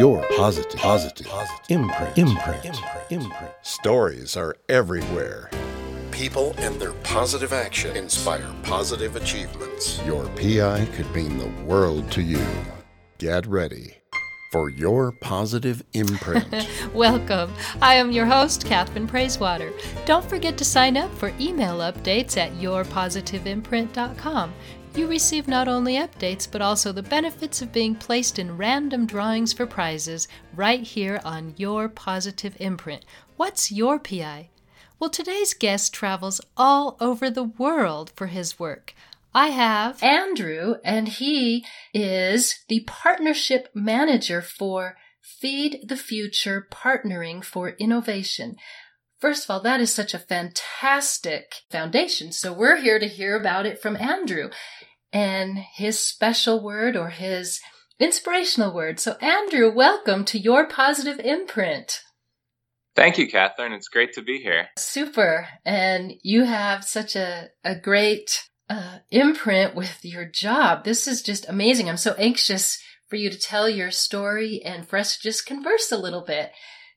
your positive, positive, positive imprint, imprint, imprint, imprint. Stories are everywhere. People and their positive action inspire positive achievements. Your PI could mean the world to you. Get ready for your positive imprint. Welcome. I am your host, Catherine Praisewater. Don't forget to sign up for email updates at yourpositiveimprint.com. You receive not only updates, but also the benefits of being placed in random drawings for prizes right here on Your Positive Imprint. What's your PI? Well, today's guest travels all over the world for his work. I have Andrew, and he is the partnership manager for Feed the Future Partnering for Innovation. First of all, that is such a fantastic foundation. So we're here to hear about it from Andrew and his special word or his inspirational word. So Andrew, welcome to your positive imprint. Thank you, Catherine. It's great to be here. Super. And you have such a, a great uh, imprint with your job. This is just amazing. I'm so anxious for you to tell your story and for us to just converse a little bit.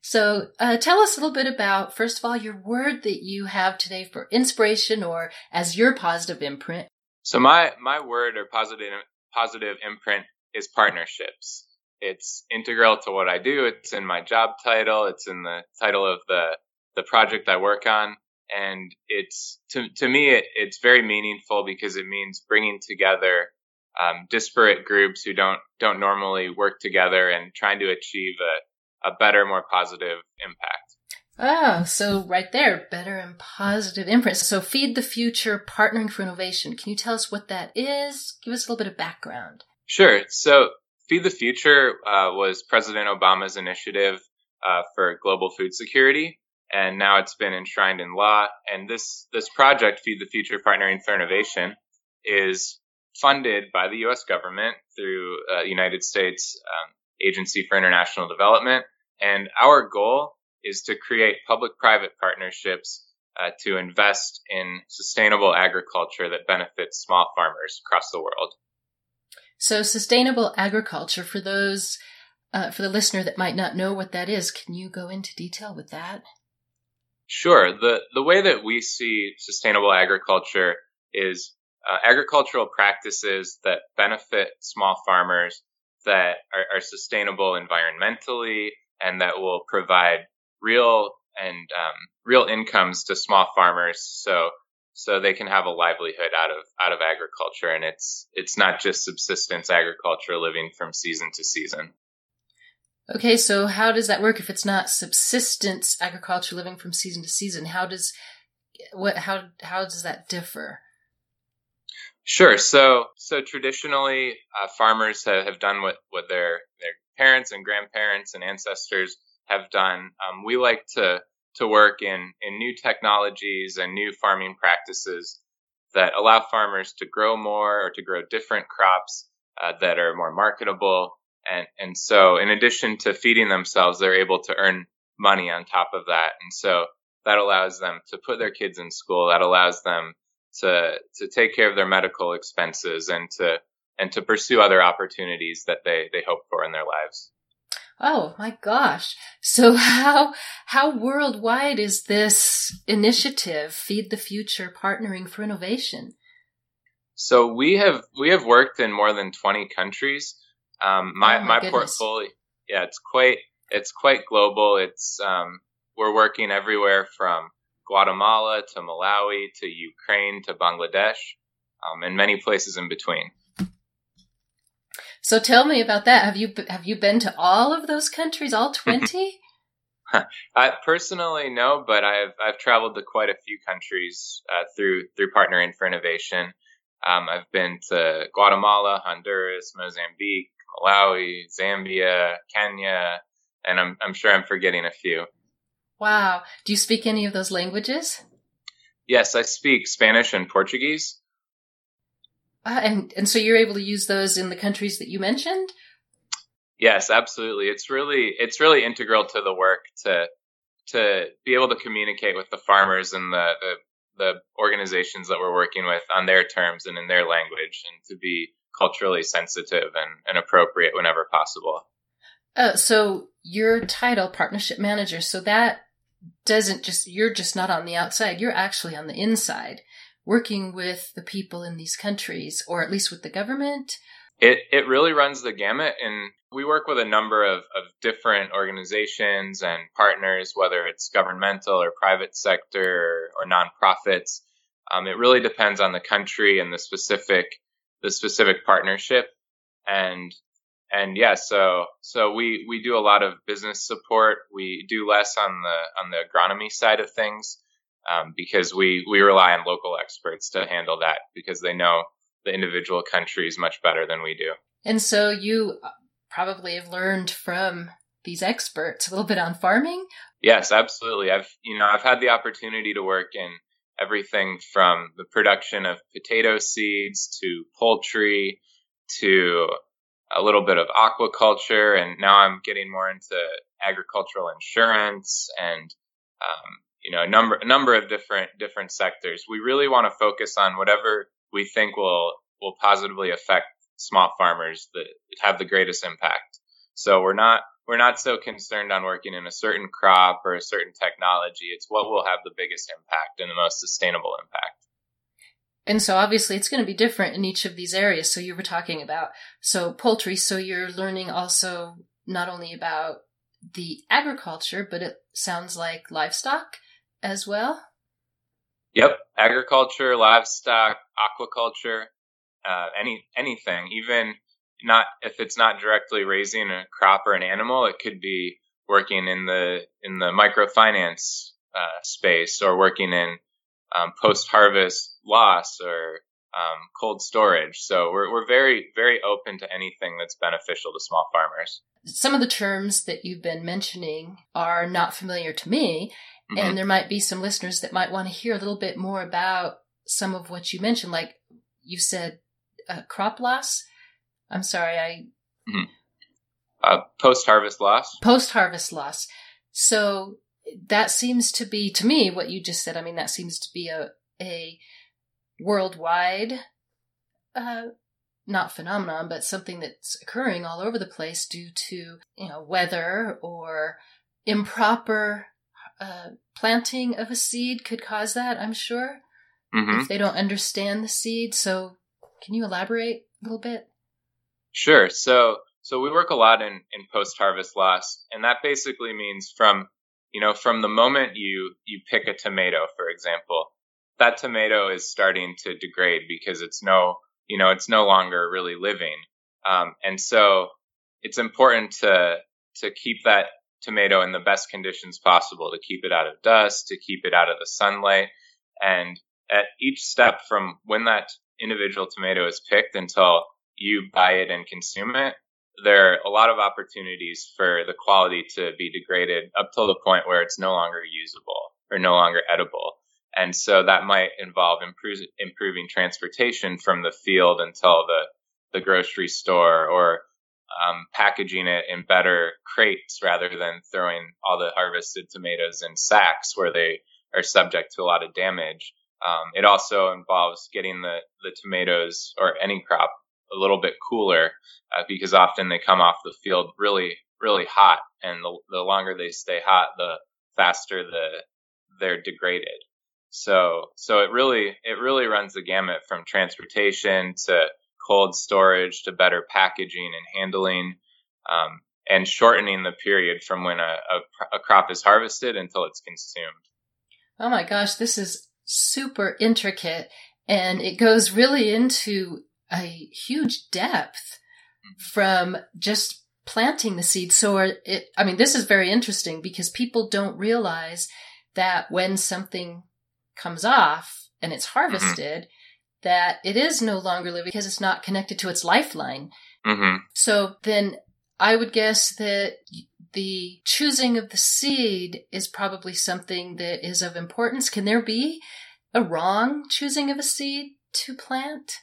So, uh, tell us a little bit about, first of all, your word that you have today for inspiration or as your positive imprint. So, my, my word or positive, positive imprint is partnerships. It's integral to what I do. It's in my job title. It's in the title of the, the project I work on. And it's, to, to me, it, it's very meaningful because it means bringing together um, disparate groups who don't, don't normally work together and trying to achieve a, a better, more positive impact. Oh, so right there, better and positive imprint. So feed the future, partnering for innovation. Can you tell us what that is? Give us a little bit of background. Sure. So feed the future uh, was President Obama's initiative uh, for global food security, and now it's been enshrined in law. And this this project, Feed the Future, partnering for innovation, is funded by the U.S. government through uh, United States um, Agency for International Development and our goal is to create public private partnerships uh, to invest in sustainable agriculture that benefits small farmers across the world. So, sustainable agriculture, for those, uh, for the listener that might not know what that is, can you go into detail with that? Sure. The, the way that we see sustainable agriculture is uh, agricultural practices that benefit small farmers that are, are sustainable environmentally, and that will provide real and um, real incomes to small farmers so so they can have a livelihood out of out of agriculture. And it's it's not just subsistence agriculture living from season to season. Okay so how does that work if it's not subsistence agriculture living from season to season? How does what how how does that differ? Sure. So, so traditionally, uh, farmers have, have done what, what their, their parents and grandparents and ancestors have done. Um, we like to to work in in new technologies and new farming practices that allow farmers to grow more or to grow different crops uh, that are more marketable. And and so, in addition to feeding themselves, they're able to earn money on top of that. And so that allows them to put their kids in school. That allows them to to take care of their medical expenses and to and to pursue other opportunities that they, they hope for in their lives. Oh my gosh. So how, how worldwide is this initiative, Feed the Future Partnering for Innovation? So we have, we have worked in more than 20 countries. Um, my, oh my, my portfolio, yeah, it's quite, it's quite global. It's, um, we're working everywhere from Guatemala to Malawi to Ukraine to Bangladesh, um, and many places in between. So tell me about that. Have you have you been to all of those countries, all twenty? I personally no, but I've I've traveled to quite a few countries uh, through through Partnering for Innovation. Um, I've been to Guatemala, Honduras, Mozambique, Malawi, Zambia, Kenya, and I'm I'm sure I'm forgetting a few. Wow. Do you speak any of those languages? Yes, I speak Spanish and Portuguese. Uh, and and so you're able to use those in the countries that you mentioned. Yes, absolutely. It's really it's really integral to the work to to be able to communicate with the farmers and the, the the organizations that we're working with on their terms and in their language, and to be culturally sensitive and, and appropriate whenever possible. Uh, so your title, partnership manager, so that doesn't just, you're just not on the outside, you're actually on the inside, working with the people in these countries, or at least with the government. It, it really runs the gamut, and we work with a number of, of different organizations and partners, whether it's governmental or private sector or, or nonprofits. Um, it really depends on the country and the specific the specific partnership, and and yeah, so so we we do a lot of business support. We do less on the on the agronomy side of things um, because we we rely on local experts to handle that because they know the individual countries much better than we do. And so you probably have learned from these experts a little bit on farming. Yes, absolutely. I've you know I've had the opportunity to work in everything from the production of potato seeds to poultry to a little bit of aquaculture, and now I'm getting more into agricultural insurance and um, you know a number a number of different different sectors. We really want to focus on whatever we think will will positively affect small farmers that have the greatest impact. So we're not we're not so concerned on working in a certain crop or a certain technology. It's what will have the biggest impact and the most sustainable impact. And so obviously it's going to be different in each of these areas. So you were talking about, so poultry. So you're learning also not only about the agriculture, but it sounds like livestock as well. Yep. Agriculture, livestock, aquaculture, uh, any, anything, even not, if it's not directly raising a crop or an animal, it could be working in the, in the microfinance, uh, space or working in um, post harvest loss or um, cold storage. So we're, we're very, very open to anything that's beneficial to small farmers. Some of the terms that you've been mentioning are not familiar to me, mm-hmm. and there might be some listeners that might want to hear a little bit more about some of what you mentioned. Like you said, uh, crop loss. I'm sorry, I. Mm-hmm. Uh, post harvest loss. Post harvest loss. So that seems to be to me what you just said. I mean, that seems to be a a worldwide, uh, not phenomenon, but something that's occurring all over the place due to you know weather or improper uh, planting of a seed could cause that. I'm sure mm-hmm. if they don't understand the seed. So, can you elaborate a little bit? Sure. So, so we work a lot in in post harvest loss, and that basically means from you know, from the moment you, you pick a tomato, for example, that tomato is starting to degrade because it's no, you know, it's no longer really living. Um, and so it's important to, to keep that tomato in the best conditions possible, to keep it out of dust, to keep it out of the sunlight. And at each step from when that individual tomato is picked until you buy it and consume it, there are a lot of opportunities for the quality to be degraded up till the point where it's no longer usable or no longer edible. And so that might involve improve, improving transportation from the field until the, the grocery store or um, packaging it in better crates rather than throwing all the harvested tomatoes in sacks where they are subject to a lot of damage. Um, it also involves getting the, the tomatoes or any crop a little bit cooler uh, because often they come off the field really, really hot. And the, the longer they stay hot, the faster the, they're degraded. So, so it really, it really runs the gamut from transportation to cold storage to better packaging and handling, um, and shortening the period from when a, a, a crop is harvested until it's consumed. Oh my gosh, this is super intricate and it goes really into a huge depth from just planting the seed. So it, I mean, this is very interesting because people don't realize that when something comes off and it's mm-hmm. harvested. That it is no longer living because it's not connected to its lifeline. Mm-hmm. So then I would guess that the choosing of the seed is probably something that is of importance. Can there be a wrong choosing of a seed to plant?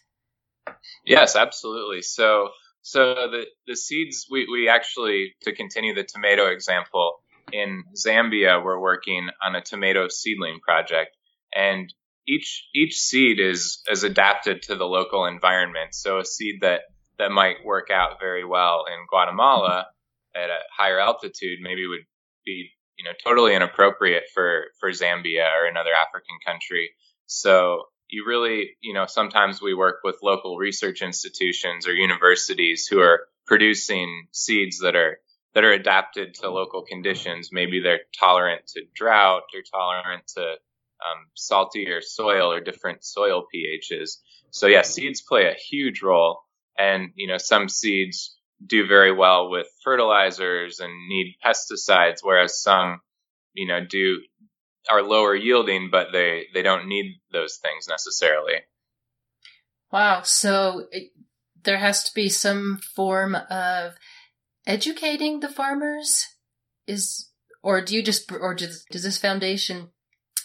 Yes, absolutely. So, so the, the seeds, we, we actually, to continue the tomato example, in Zambia, we're working on a tomato seedling project and each, each seed is, is adapted to the local environment. So a seed that, that might work out very well in Guatemala at a higher altitude maybe would be you know totally inappropriate for for Zambia or another African country. So you really you know sometimes we work with local research institutions or universities who are producing seeds that are that are adapted to local conditions. Maybe they're tolerant to drought or tolerant to um, saltier soil or different soil pHs. So yeah, seeds play a huge role, and you know some seeds do very well with fertilizers and need pesticides, whereas some, you know, do are lower yielding, but they they don't need those things necessarily. Wow. So it, there has to be some form of educating the farmers is or do you just or does, does this foundation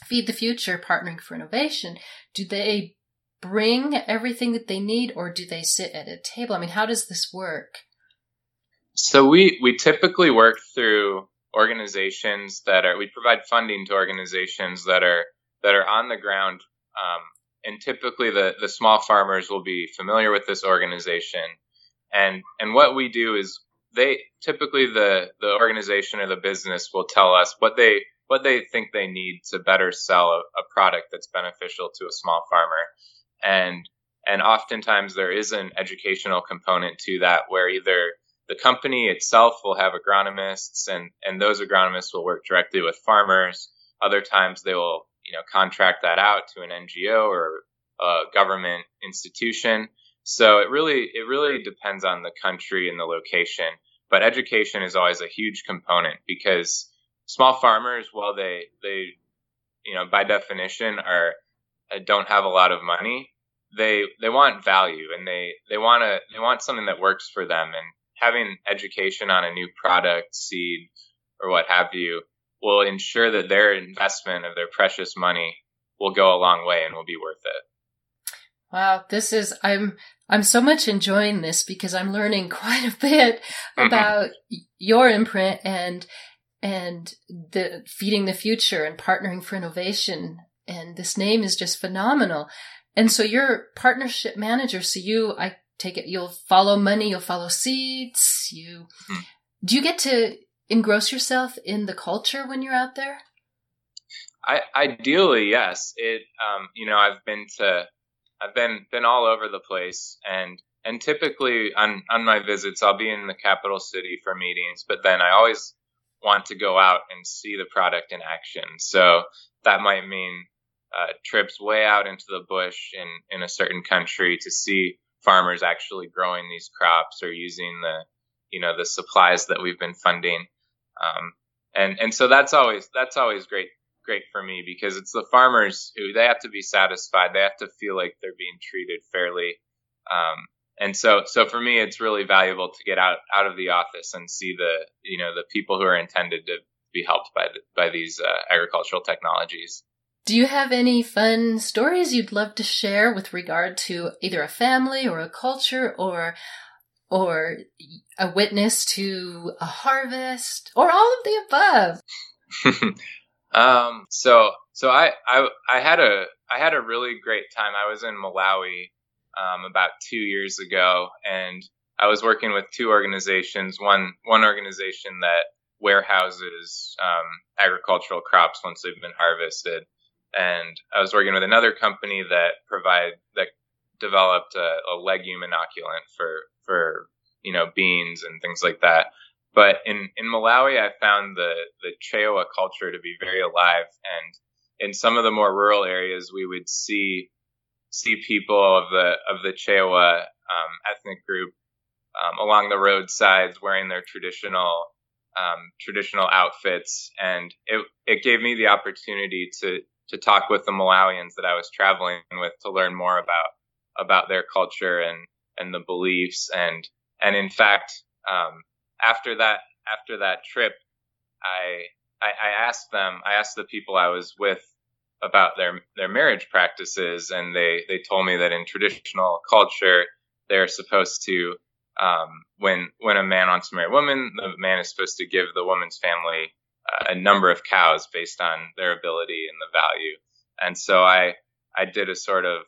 feed the future partnering for innovation. Do they bring everything that they need or do they sit at a table? I mean how does this work? So we we typically work through organizations that are we provide funding to organizations that are that are on the ground um, and typically the the small farmers will be familiar with this organization. And and what we do is they typically the the organization or the business will tell us what they what they think they need to better sell a, a product that's beneficial to a small farmer. And and oftentimes there is an educational component to that where either the company itself will have agronomists and and those agronomists will work directly with farmers. Other times they will you know contract that out to an ngo or a government institution. So it really it really depends on the country and the location. But education is always a huge component because small farmers while they they you know by definition are uh, don't have a lot of money they they want value and they they want to they want something that works for them and having education on a new product, seed, or what have you will ensure that their investment of their precious money will go a long way and will be worth it. Wow, this is I'm I'm so much enjoying this because I'm learning quite a bit mm-hmm. about your imprint and and the feeding the future and partnering for innovation and this name is just phenomenal. And so you're partnership manager so you I take it you'll follow money you'll follow seeds you hmm. do you get to engross yourself in the culture when you're out there I, ideally yes it um, you know i've been to i've been been all over the place and and typically on on my visits i'll be in the capital city for meetings but then i always want to go out and see the product in action. So that might mean uh, trips way out into the bush in in a certain country to see farmers actually growing these crops or using the you know the supplies that we've been funding. Um, and and so that's always that's always great great for me because it's the farmers who they have to be satisfied. They have to feel like they're being treated fairly. Um, and so so for me it's really valuable to get out out of the office and see the you know the people who are intended to be helped by the, by these uh, agricultural technologies do you have any fun stories you'd love to share with regard to either a family or a culture or or a witness to a harvest or all of the above? um, so so I, I I had a I had a really great time. I was in Malawi um, about two years ago, and I was working with two organizations. One one organization that warehouses um, agricultural crops once they've been harvested, and I was working with another company that provide that developed a, a legume inoculant for for you know beans and things like that. But in in Malawi, I found the the Chewa culture to be very alive, and in some of the more rural areas, we would see see people of the of the Chewa um, ethnic group um, along the roadsides wearing their traditional um, traditional outfits, and it it gave me the opportunity to to talk with the Malawians that I was traveling with to learn more about about their culture and and the beliefs. And and in fact um, after that after that trip I, I I asked them I asked the people I was with about their their marriage practices and they they told me that in traditional culture they're supposed to um, when when a man wants to marry a woman the man is supposed to give the woman's family a number of cows based on their ability and the value. And so I I did a sort of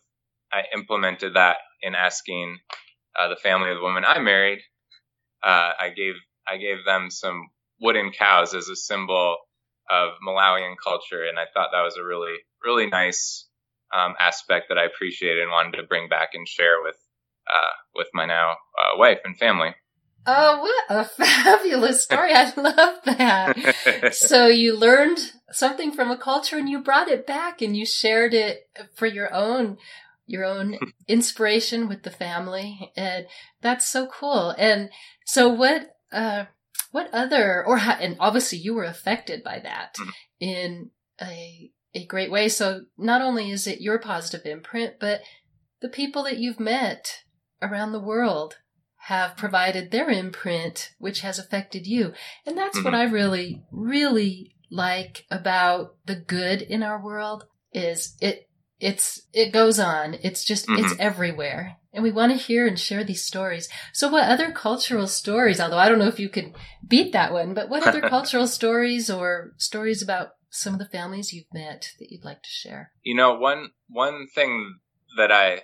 I implemented that in asking uh, the family of the woman I married. Uh, I gave I gave them some wooden cows as a symbol of Malawian culture, and I thought that was a really really nice um, aspect that I appreciated and wanted to bring back and share with uh, with my now uh, wife and family. Oh, what a fabulous story. I love that. so you learned something from a culture and you brought it back and you shared it for your own your own inspiration with the family and that's so cool. And so what uh what other or and obviously you were affected by that mm-hmm. in a a great way. So not only is it your positive imprint, but the people that you've met around the world have provided their imprint, which has affected you. And that's mm-hmm. what I really, really like about the good in our world is it, it's, it goes on. It's just, mm-hmm. it's everywhere. And we want to hear and share these stories. So what other cultural stories, although I don't know if you could beat that one, but what other cultural stories or stories about some of the families you've met that you'd like to share? You know, one, one thing that I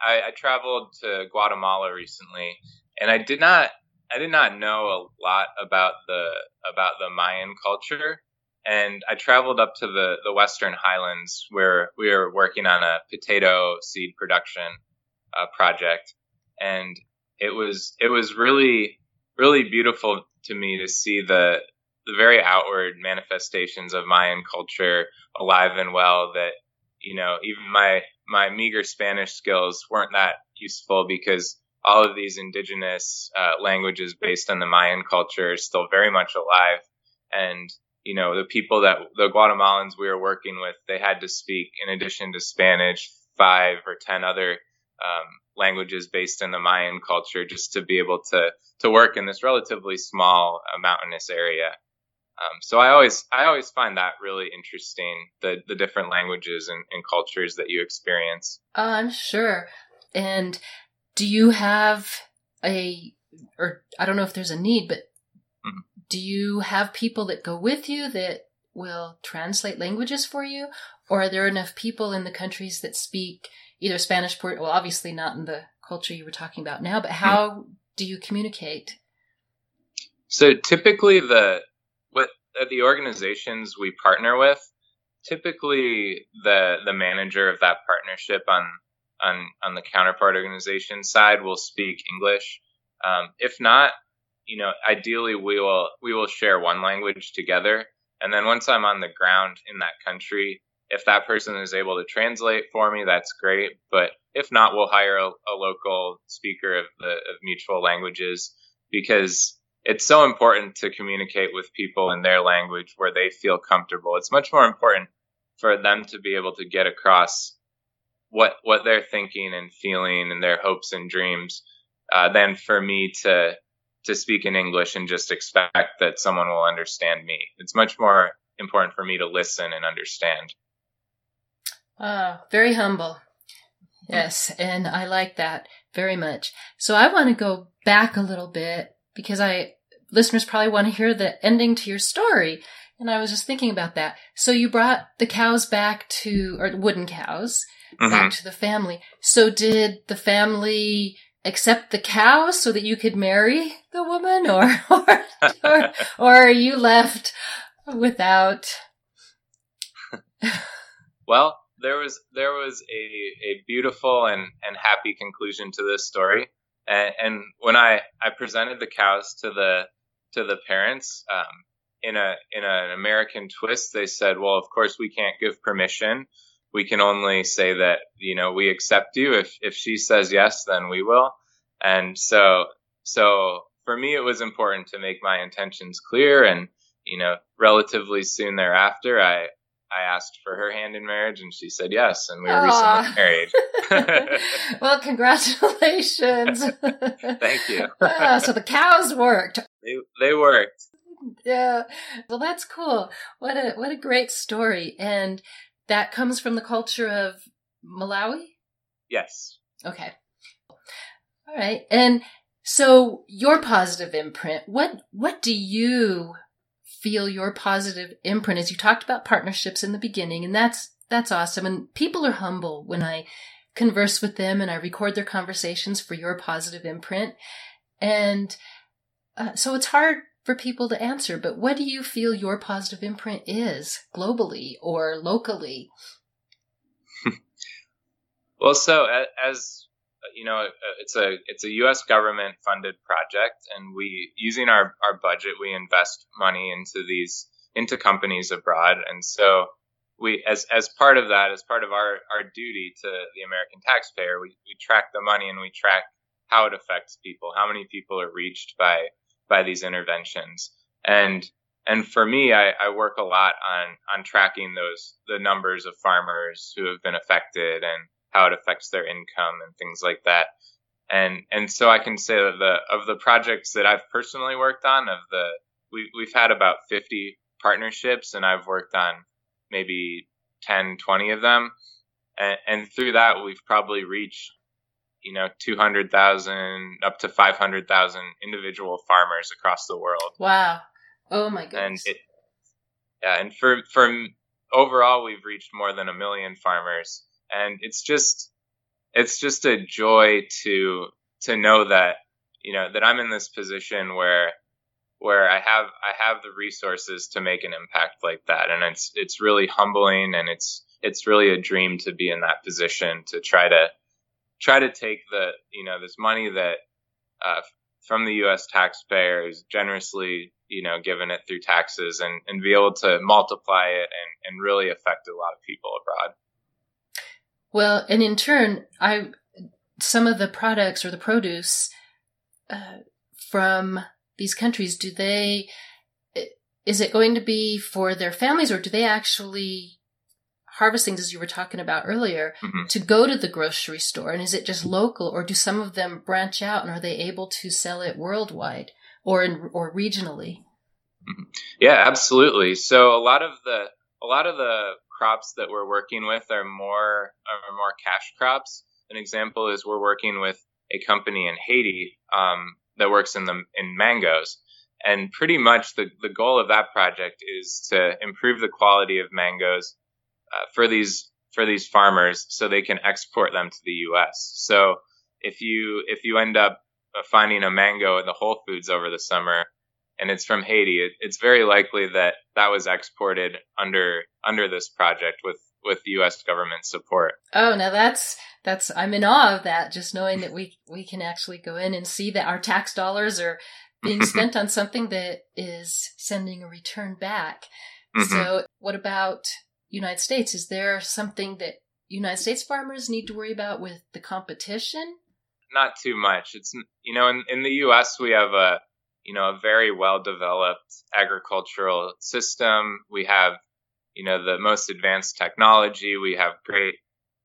I, I traveled to Guatemala recently, and I did not I did not know a lot about the about the Mayan culture. And I traveled up to the, the Western Highlands where we were working on a potato seed production uh, project, and it was it was really really beautiful to me to see the the very outward manifestations of Mayan culture alive and well. That you know even my my meager Spanish skills weren't that useful because all of these indigenous uh, languages based on the Mayan culture are still very much alive. And, you know, the people that the Guatemalans we were working with, they had to speak, in addition to Spanish, five or 10 other um, languages based in the Mayan culture just to be able to, to work in this relatively small uh, mountainous area. Um, so I always I always find that really interesting the the different languages and, and cultures that you experience. Uh, I'm sure. And do you have a or I don't know if there's a need, but mm-hmm. do you have people that go with you that will translate languages for you, or are there enough people in the countries that speak either Spanish, Port? Well, obviously not in the culture you were talking about now, but how do you communicate? So typically the at the organizations we partner with, typically the the manager of that partnership on on on the counterpart organization side will speak English. Um, if not, you know, ideally we will we will share one language together. And then once I'm on the ground in that country, if that person is able to translate for me, that's great. But if not, we'll hire a, a local speaker of the of mutual languages because it's so important to communicate with people in their language where they feel comfortable. It's much more important for them to be able to get across what what they're thinking and feeling and their hopes and dreams uh, than for me to to speak in English and just expect that someone will understand me. It's much more important for me to listen and understand. Uh, very humble. Yes, and I like that very much. So I want to go back a little bit because I listeners probably want to hear the ending to your story. And I was just thinking about that. So you brought the cows back to, or wooden cows, mm-hmm. back to the family. So did the family accept the cows so that you could marry the woman, or or or, or are you left without? well, there was there was a a beautiful and and happy conclusion to this story. And, and when I, I presented the cows to the to the parents, um, in a in an American twist, they said, "Well, of course we can't give permission. We can only say that you know we accept you. If if she says yes, then we will." And so so for me, it was important to make my intentions clear, and you know, relatively soon thereafter, I I asked for her hand in marriage and she said yes, and we were Aww. recently married. well, congratulations. Thank you. Uh, so the cows worked. They, they worked. Yeah. Well, that's cool. What a what a great story. And that comes from the culture of Malawi? Yes. Okay. All right. And so your positive imprint, what what do you feel your positive imprint as you talked about partnerships in the beginning and that's that's awesome and people are humble when i converse with them and i record their conversations for your positive imprint and uh, so it's hard for people to answer, but what do you feel your positive imprint is globally or locally? well, so as you know, uh, it's a it's a U.S. government funded project, and we using our our budget, we invest money into these into companies abroad, and so we as as part of that, as part of our our duty to the American taxpayer, we we track the money and we track how it affects people, how many people are reached by by these interventions. And and for me, I, I work a lot on on tracking those the numbers of farmers who have been affected and how it affects their income and things like that. And and so I can say that the of the projects that I've personally worked on, of the we we've had about 50 partnerships, and I've worked on maybe 10, 20 of them. And, and through that, we've probably reached you know 200,000 up to 500,000 individual farmers across the world. Wow. Oh my goodness. And it, yeah, and for for overall we've reached more than a million farmers and it's just it's just a joy to to know that you know that I'm in this position where where I have I have the resources to make an impact like that and it's it's really humbling and it's it's really a dream to be in that position to try to try to take the you know this money that uh, from the U.S. taxpayers generously you know given it through taxes and and be able to multiply it and and really affect a lot of people abroad. Well, and in turn, I some of the products or the produce uh, from these countries do they is it going to be for their families or do they actually harvestings, as you were talking about earlier, mm-hmm. to go to the grocery store? And is it just local, or do some of them branch out, and are they able to sell it worldwide or in, or regionally? Mm-hmm. Yeah, absolutely. So a lot of the a lot of the crops that we're working with are more are more cash crops. An example is we're working with a company in Haiti um, that works in the in mangoes. And pretty much the, the goal of that project is to improve the quality of mangoes uh, for these for these farmers so they can export them to the U.S. So if you if you end up finding a mango in the Whole Foods over the summer and it's from Haiti, it, it's very likely that that was exported under under this project with with U.S. government support. Oh, now that's that's I'm in awe of that. Just knowing that we we can actually go in and see that our tax dollars are being spent on something that is sending a return back. Mm-hmm. So, what about United States, is there something that United States farmers need to worry about with the competition? Not too much. It's you know in, in the U.S. we have a you know a very well developed agricultural system. We have you know the most advanced technology. We have great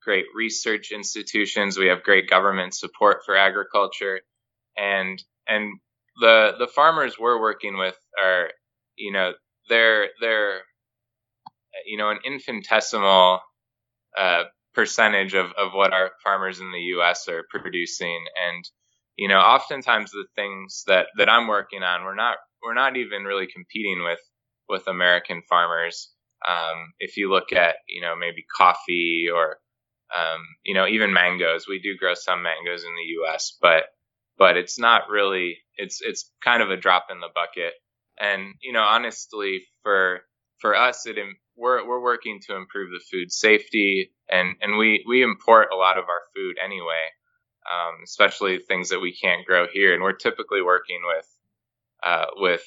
great research institutions. We have great government support for agriculture, and and the the farmers we're working with are you know they're they're you know, an infinitesimal uh, percentage of, of what our farmers in the U.S. are producing. And, you know, oftentimes the things that, that I'm working on, we're not, we're not even really competing with, with American farmers. Um, if you look at, you know, maybe coffee or, um, you know, even mangoes, we do grow some mangoes in the U.S., but, but it's not really, it's, it's kind of a drop in the bucket. And, you know, honestly, for, for us, it, we're we're working to improve the food safety, and and we we import a lot of our food anyway, um, especially things that we can't grow here, and we're typically working with uh, with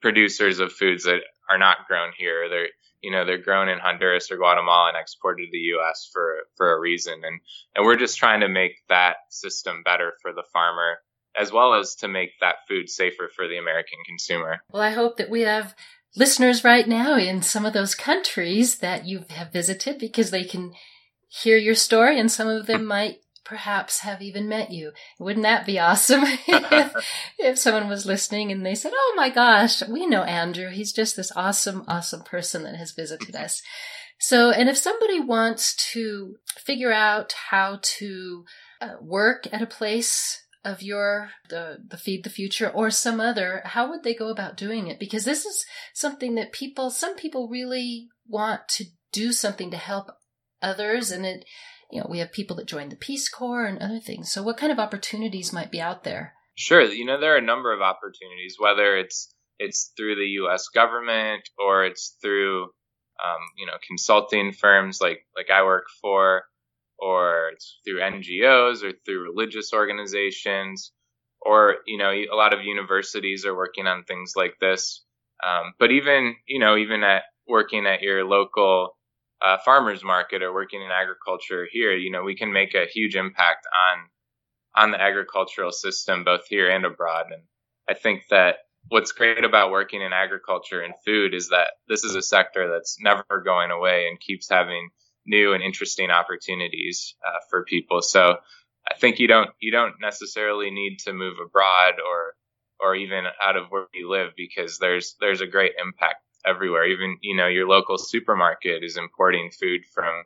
producers of foods that are not grown here. They're you know they're grown in Honduras or Guatemala and exported to the U.S. for for a reason, and and we're just trying to make that system better for the farmer as well as to make that food safer for the American consumer. Well, I hope that we have listeners right now in some of those countries that you have visited because they can hear your story and some of them might perhaps have even met you. Wouldn't that be awesome if, if someone was listening and they said, Oh my gosh, we know Andrew. He's just this awesome, awesome person that has visited us. So, and if somebody wants to figure out how to uh, work at a place of your the the feed the future or some other how would they go about doing it because this is something that people some people really want to do something to help others and it you know we have people that join the peace corps and other things so what kind of opportunities might be out there Sure, you know there are a number of opportunities, whether it's it's through the U.S. government or it's through um, you know consulting firms like like I work for, or it's through NGOs or through religious organizations, or you know a lot of universities are working on things like this. Um, but even you know even at working at your local uh, farmers market or working in agriculture here, you know we can make a huge impact on on the agricultural system both here and abroad. And I think that what's great about working in agriculture and food is that this is a sector that's never going away and keeps having new and interesting opportunities uh, for people. So I think you don't you don't necessarily need to move abroad or or even out of where you live because there's there's a great impact everywhere. Even you know your local supermarket is importing food from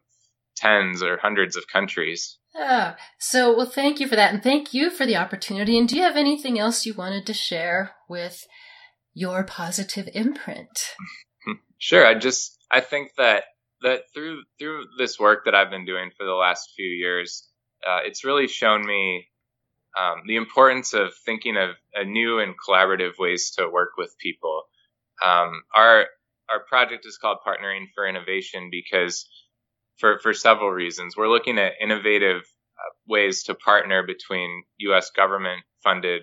tens or hundreds of countries. Ah, so well, thank you for that, and thank you for the opportunity. And do you have anything else you wanted to share with your positive imprint? Sure. I just I think that that through through this work that I've been doing for the last few years, uh, it's really shown me um, the importance of thinking of a new and collaborative ways to work with people. Um, our our project is called Partnering for Innovation because for for several reasons. We're looking at innovative uh, ways to partner between U.S. government funded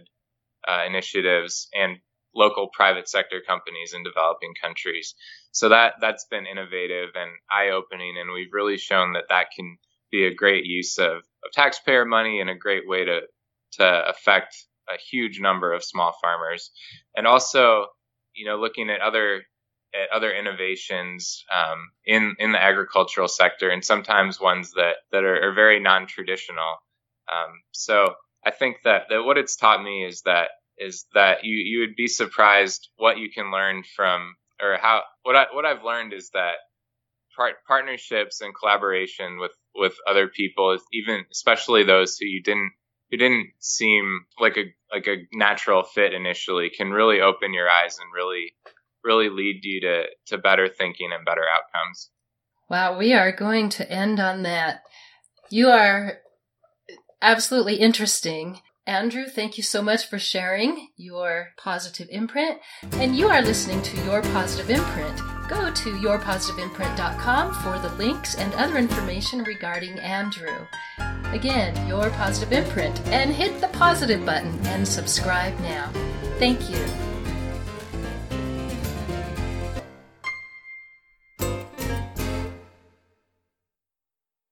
uh, initiatives and local private sector companies in developing countries. So that that's been innovative and eye opening, and we've really shown that that can be a great use of, of taxpayer money and a great way to to affect a huge number of small farmers, and also you know looking at other at other innovations um, in in the agricultural sector, and sometimes ones that that are, are very non-traditional. Um, so I think that that what it's taught me is that is that you you would be surprised what you can learn from or how what I what I've learned is that part, partnerships and collaboration with with other people, even especially those who you didn't who didn't seem like a like a natural fit initially, can really open your eyes and really really lead you to to better thinking and better outcomes. Wow, we are going to end on that. You are absolutely interesting. Andrew, thank you so much for sharing your positive imprint. And you are listening to Your Positive Imprint. Go to yourpositiveimprint.com for the links and other information regarding Andrew. Again, Your Positive Imprint, and hit the positive button and subscribe now. Thank you.